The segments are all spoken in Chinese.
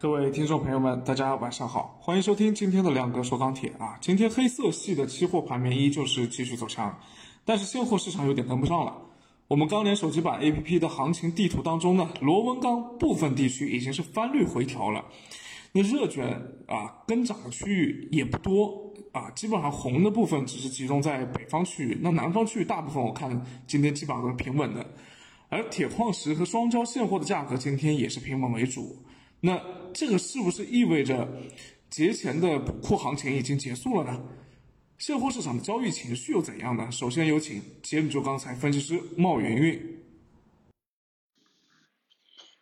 各位听众朋友们，大家晚上好，欢迎收听今天的亮哥说钢铁啊。今天黑色系的期货盘面依旧是继续走强，但是现货市场有点跟不上了。我们钢联手机版 APP 的行情地图当中呢，螺纹钢部分地区已经是翻绿回调了。那热卷啊跟涨的区域也不多啊，基本上红的部分只是集中在北方区域，那南方区域大部分我看今天基本上都是平稳的。而铁矿石和双焦现货的价格今天也是平稳为主。那这个是不是意味着节前的补库行情已经结束了呢？现货市场的交易情绪又怎样呢？首先有请节目就钢材分析师茂云云。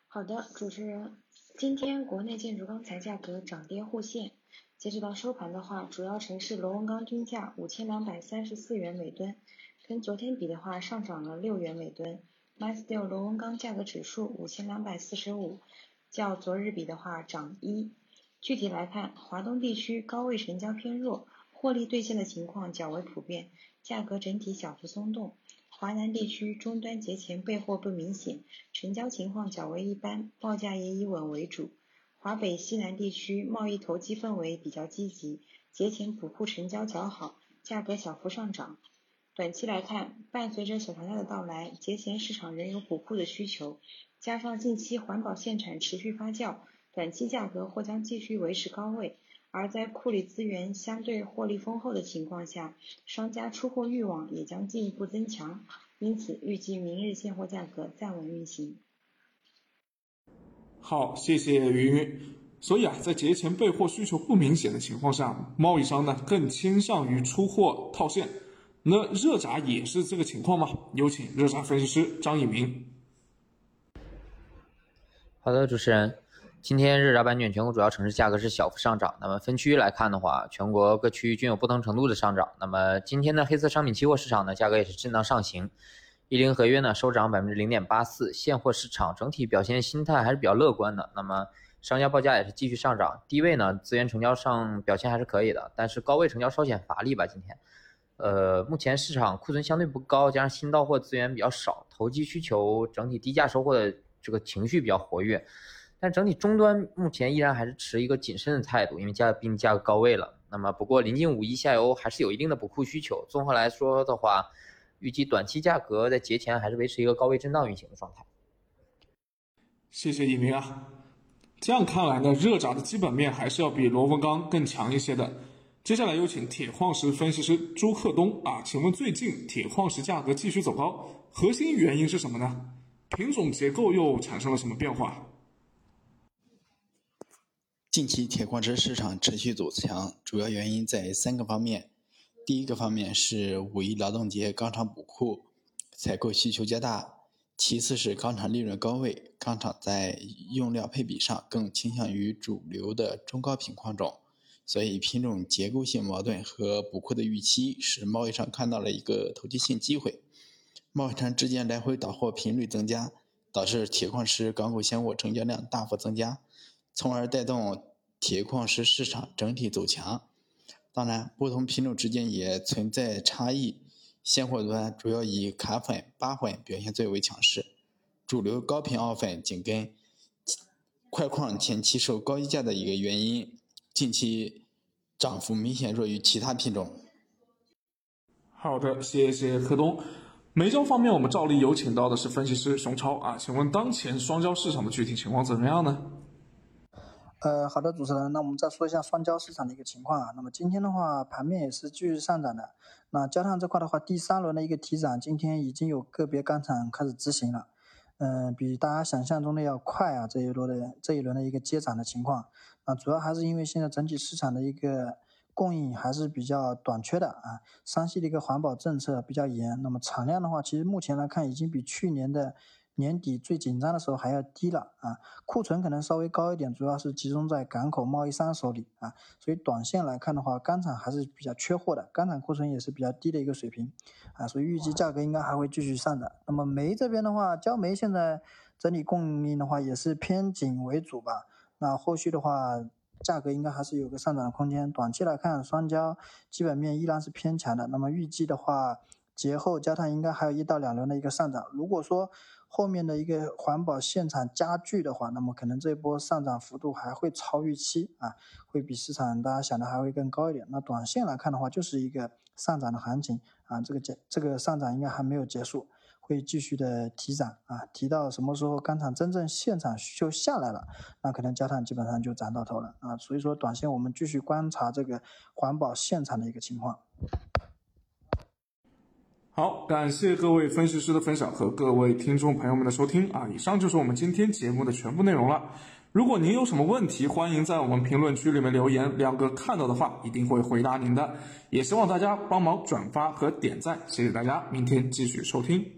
好的，主持人，今天国内建筑钢材价格涨跌互现，截止到收盘的话，主要城市螺纹钢均价五千两百三十四元每吨，跟昨天比的话上涨了六元每吨。MySteel 螺纹钢价格指数五千两百四十五。较昨日比的话涨一。具体来看，华东地区高位成交偏弱，获利兑现的情况较为普遍，价格整体小幅松动。华南地区终端节前备货不明显，成交情况较为一般，报价也以稳为主。华北西南地区贸易投机氛围比较积极，节前补库成交较好，价格小幅上涨。短期来看，伴随着小长假的到来，节前市场仍有补库的需求。加上近期环保限产持续发酵，短期价格或将继续维持高位。而在库里资源相对获利丰厚的情况下，商家出货欲望也将进一步增强。因此，预计明日现货价格暂稳运行。好，谢谢云云。所以啊，在节前备货需求不明显的情况下，贸易商呢更倾向于出货套现。那热轧也是这个情况吗？有请热轧分析师张一鸣。好的，主持人，今天热轧板卷全国主要城市价格是小幅上涨。那么分区来看的话，全国各区均有不同程度的上涨。那么今天的黑色商品期货市场呢，价格也是震荡上行，一零合约呢收涨百分之零点八四。现货市场整体表现心态还是比较乐观的。那么商家报价也是继续上涨，低位呢资源成交上表现还是可以的，但是高位成交稍显乏力吧。今天，呃，目前市场库存相对不高，加上新到货资源比较少，投机需求整体低价收获的。这个情绪比较活跃，但整体终端目前依然还是持一个谨慎的态度，因为价毕竟价格高位了。那么不过临近五一下游还是有一定的补库需求。综合来说的话，预计短期价格在节前还是维持一个高位震荡运行的状态。谢谢一鸣啊，这样看来呢，热轧的基本面还是要比螺纹钢更强一些的。接下来有请铁矿石分析师朱克东啊，请问最近铁矿石价格继续走高，核心原因是什么呢？品种结构又产生了什么变化？近期铁矿石市场持续走强，主要原因在三个方面。第一个方面是五一劳动节钢厂补库，采购需求加大；其次是钢厂利润高位，钢厂在用料配比上更倾向于主流的中高品矿种，所以品种结构性矛盾和补库的预期，使贸易商看到了一个投机性机会。贸易商之间来回倒货频率增加，导致铁矿石港口现货成交量大幅增加，从而带动铁矿石市场整体走强。当然，不同品种之间也存在差异。现货端主要以卡粉、八粉表现最为强势，主流高频凹粉紧跟。块矿前期受高溢价的一个原因，近期涨幅明显弱于其他品种。好的，谢谢柯东。煤焦方面，我们照例有请到的是分析师熊超啊，请问当前双焦市场的具体情况怎么样呢？呃，好的，主持人，那我们再说一下双焦市场的一个情况啊。那么今天的话，盘面也是继续上涨的。那焦炭这块的话，第三轮的一个提涨，今天已经有个别钢厂开始执行了，嗯，比大家想象中的要快啊。这一轮的这一轮的一个接涨的情况，啊，主要还是因为现在整体市场的一个。供应还是比较短缺的啊，山西的一个环保政策比较严，那么产量的话，其实目前来看已经比去年的年底最紧张的时候还要低了啊，库存可能稍微高一点，主要是集中在港口贸易商手里啊，所以短线来看的话，钢厂还是比较缺货的，钢厂库存也是比较低的一个水平啊，所以预计价格应该还会继续上涨。那么煤这边的话，焦煤现在整体供应的话也是偏紧为主吧，那后续的话。价格应该还是有个上涨的空间。短期来看，双焦基本面依然是偏强的。那么预计的话，节后焦炭应该还有一到两轮的一个上涨。如果说后面的一个环保现场加剧的话，那么可能这一波上涨幅度还会超预期啊，会比市场大家想的还会更高一点。那短线来看的话，就是一个上涨的行情啊，这个结这个上涨应该还没有结束。会继续的提涨啊，提到什么时候钢厂真正现场需求下来了，那可能焦炭基本上就涨到头了啊。所以说，短线我们继续观察这个环保现场的一个情况。好，感谢各位分析师的分享和各位听众朋友们的收听啊！以上就是我们今天节目的全部内容了。如果您有什么问题，欢迎在我们评论区里面留言，亮哥看到的话一定会回答您的。也希望大家帮忙转发和点赞，谢谢大家，明天继续收听。